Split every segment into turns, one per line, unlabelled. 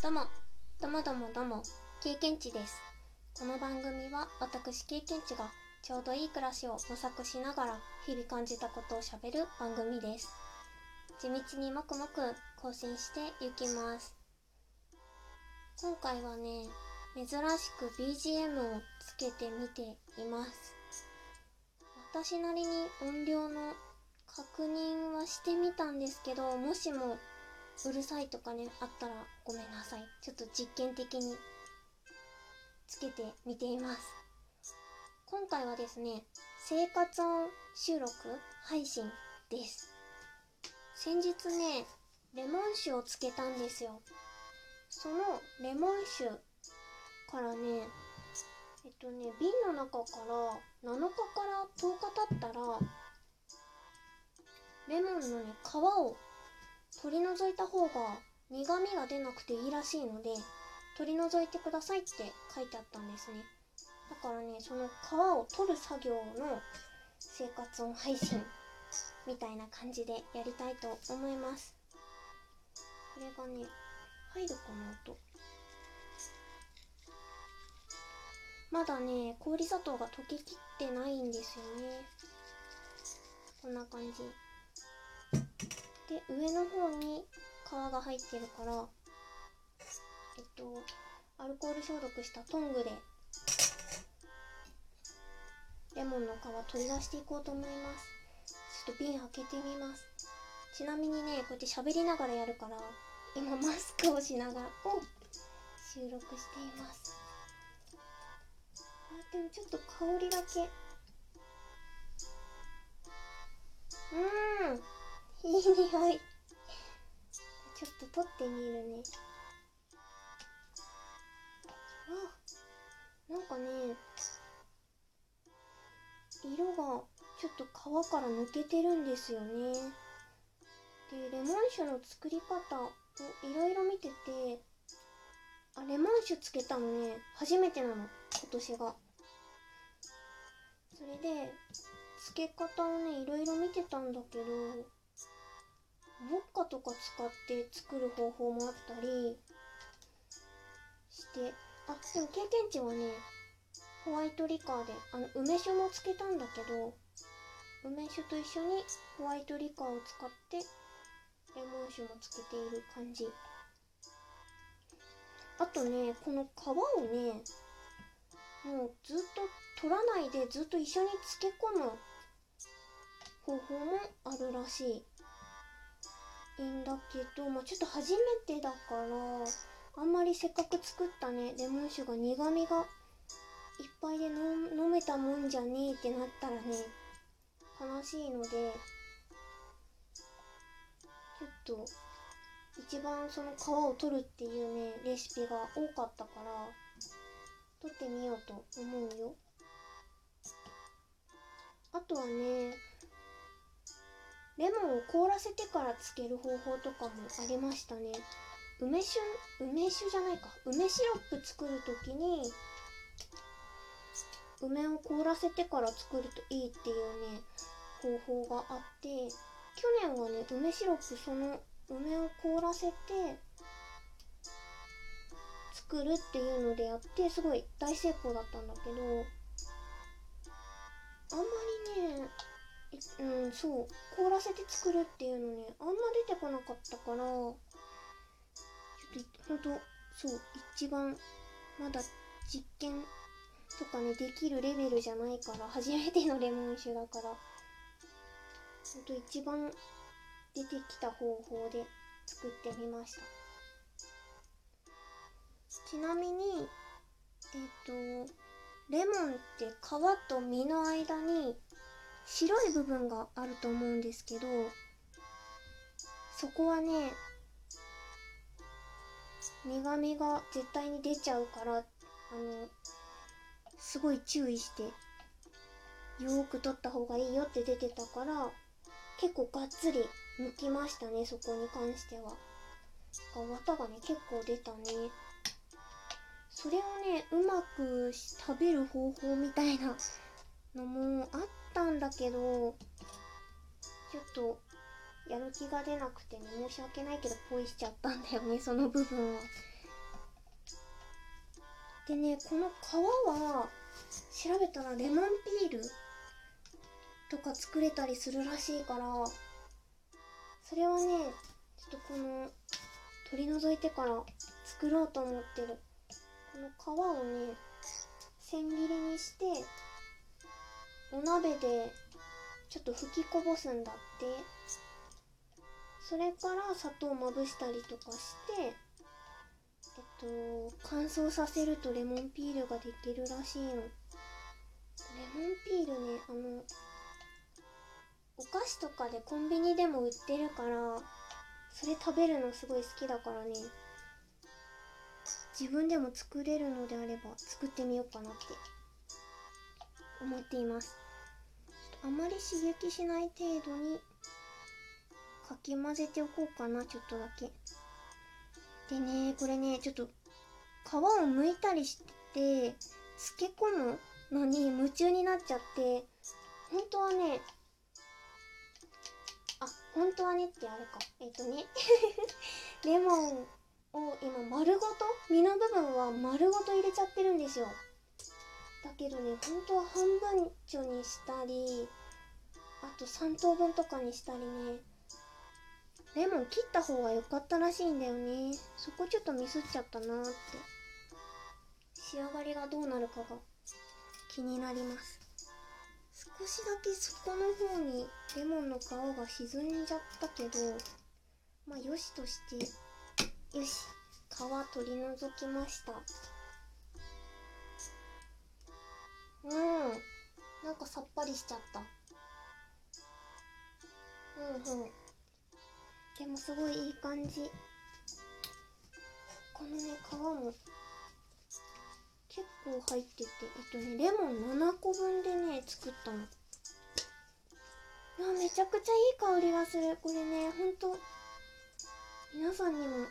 どうも、どうもどうもどうも、経験値です。この番組は私経験値がちょうどいい暮らしを模索しながら日々感じたことをしゃべる番組です。地道にもくもく更新していきます。今回はね、珍しく BGM をつけてみています。私なりに音量の確認はしてみたんですけど、もしもうるさいとかね、あったらごめんなさい。ちょっと実験的につけてみています。今回はですね、生活音収録配信です。先日ね、レモン酒をつけたんですよ。そのレモン酒からね、えっとね、瓶の中から7日から10日経ったら、レモンのね、皮を取り除いた方が苦味が出なくていいらしいので取り除いてくださいって書いてあったんですね。だからねその皮を取る作業の生活音配信みたいな感じでやりたいと思います。これがね入るかな音まだね氷砂糖が溶けきってないんですよね。こんな感じ。で上の方に皮が入ってるからえっとアルコール消毒したトングでレモンの皮取り出していこうと思います。ちょっと瓶開けてみます。ちなみにねこうやって喋りながらやるから今マスクをしながらお収録しています。あでもちょっと香りだけ。うん。いい。匂いちょっと取ってみるね。あなんかね色がちょっと皮から抜けてるんですよね。でレモン酒の作り方をいろいろ見ててあレモン酒つけたのね。初めてなの。今年が。それで漬け方をねいろいろ見てたんだけどウォッカとか使って作る方法もあったりしてあでも経験値はねホワイトリカーであの梅酒もつけたんだけど梅酒と一緒にホワイトリカーを使ってレモン酒もつけている感じ。あとねこの皮をねもうずっと取らないでずっと一緒に漬け込む方法もあるらしい。いんだけど、まあ、ちょっと初めてだからあんまりせっかく作ったね。レモン酒が苦味がいっぱいで飲めたもんじゃねえってなったらね悲しいのでちょっと一番その皮を取るっていうねレシピが多かったから取ってみようと思うよ。あとはねレモンを凍らせてからつける方法とかもありましたね。梅酒梅酒じゃないか。梅シロップ作る時に梅を凍らせてから作るといいっていうね方法があって去年はね梅シロップその梅を凍らせて作るっていうのでやってすごい大成功だったんだけどあんまりねうんそう凍らせて作るっていうのねあんま出てこなかったからちょっとほんとそう一番まだ実験とかねできるレベルじゃないから初めてのレモン酒だからほんと一番出てきた方法で作ってみました。ちなみにえっ、とレモンって皮と実の間に白い部分があると思うんですけどそこはね苦味が絶対に出ちゃうからあのすごい注意してよーく取った方がいいよって出てたから結構がっつり剥きましたねそこに関しては。綿がね結構出たね。それをねうまく食べる方法みたいなのもあったんだけどちょっとやる気が出なくてね申し訳ないけどポイしちゃったんだよね その部分は。でねこの皮は調べたらレモンピールとか作れたりするらしいからそれはねちょっとこの取り除いてから作ろうと思ってる。この皮をね千切りにしてお鍋でちょっと吹きこぼすんだって。それから砂糖をまぶしたりとかしてえっと乾燥させるとレモンピールができるらしいの。レモンピールねあのお菓子とかでコンビニでも売ってるからそれ食べるのすごい好きだからね。自分でも作れるのであれば作ってみようかなって。思っています。あまり刺激しない程度にかき混ぜておこうかな。ちょっとだけ。でねこれねちょっと皮を剥いたりして漬け込むのに夢中になっちゃって本当はねあ本当はねってあれか。えっとね レモンを今丸ごと身の部分は丸ごと入れちゃってるんですよ。だけどね本当は半分ちょにしたりあと3等分とかにしたりね。レモン切った方が良かったらしいんだよね。そこちょっとミスっちゃったなって。仕上がりがどうなるかが気になります。少しだけそこの方にレモンの皮が沈んじゃったけどまあよしとしてよし皮取り除きました。かさっぱりしちゃった。うんうん。でもすごいいい感じ。このね皮も。結構入っててえっとねレモン7個分でね作ったの。めちゃくちゃいい香りがする。これねほんと。皆さんにも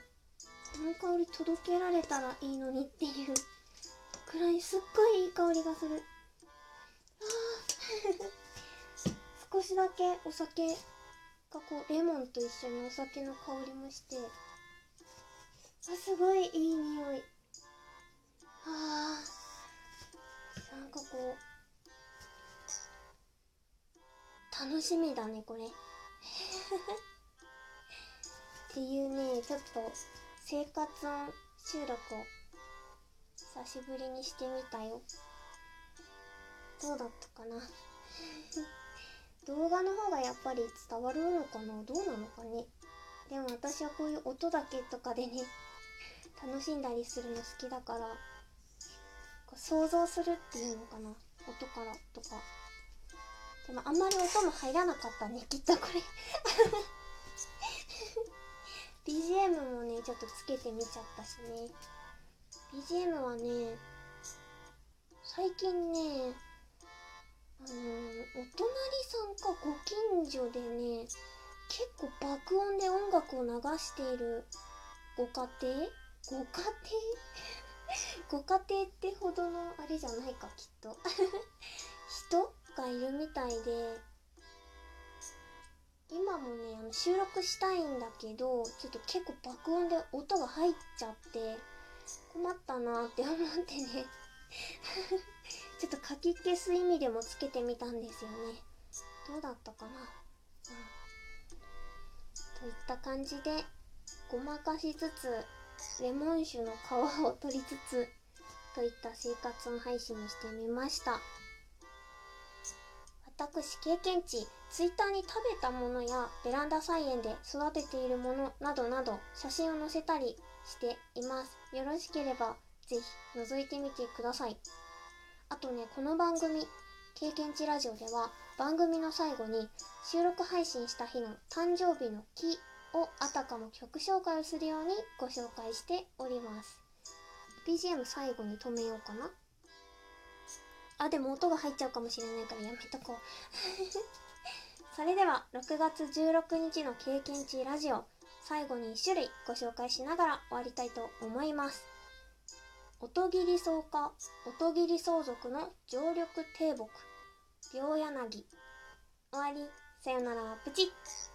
この香り届けられたらいいのにっていうくらいすっごいいい香りがする。少しだけお酒がこうレモンと一緒にお酒の香りもしてあすごいいい匂い。あーなんかこう楽しみだねこれ。っていうねちょっと生活音収録を久しぶりにしてみたよ。どうだったかな。動画の方がやっぱり伝わるのかな？どうなのかね？でも私はこういう音だけとかでね楽しんだりするの好きだから想像するっていうのかな？音からとか。でもあんまり音も入らなかったねきっとこれ。BGM もねちょっとつけてみちゃったしね。BGM はね最近ねあのお隣さんかご近所でね結構爆音で音楽を流しているご家庭？ご家庭？ご家庭ってほどのあれじゃないかきっと。人がいるみたいで今もねあの収録したいんだけどちょっと結構爆音で音が入っちゃって困ったなって思ってね。ちょっと書き消す意味でもつけてみたんですよね。どうだったかな。うん。といった感じでごまかしつつレモン酒の皮を取りつつといった生活音配信にしてみました。私経験値ツイッターに食べたものやベランダ菜園で育てているものなどなど写真を載せたりしています。よろしければぜひ覗いてみてください。あとねこの番組経験値ラジオでは番組の最後に収録配信した日の誕生日の日をあたかも曲紹介をするようにご紹介しております。BGM 最後に止めようかな。あでも音が入っちゃうかもしれないからやめとこう。それでは6月16日の経験値ラジオ最後に1種類ご紹介しながら終わりたいと思います。音切草加音切り相続の常緑低木両柳。終わり。さよなら。プチッ。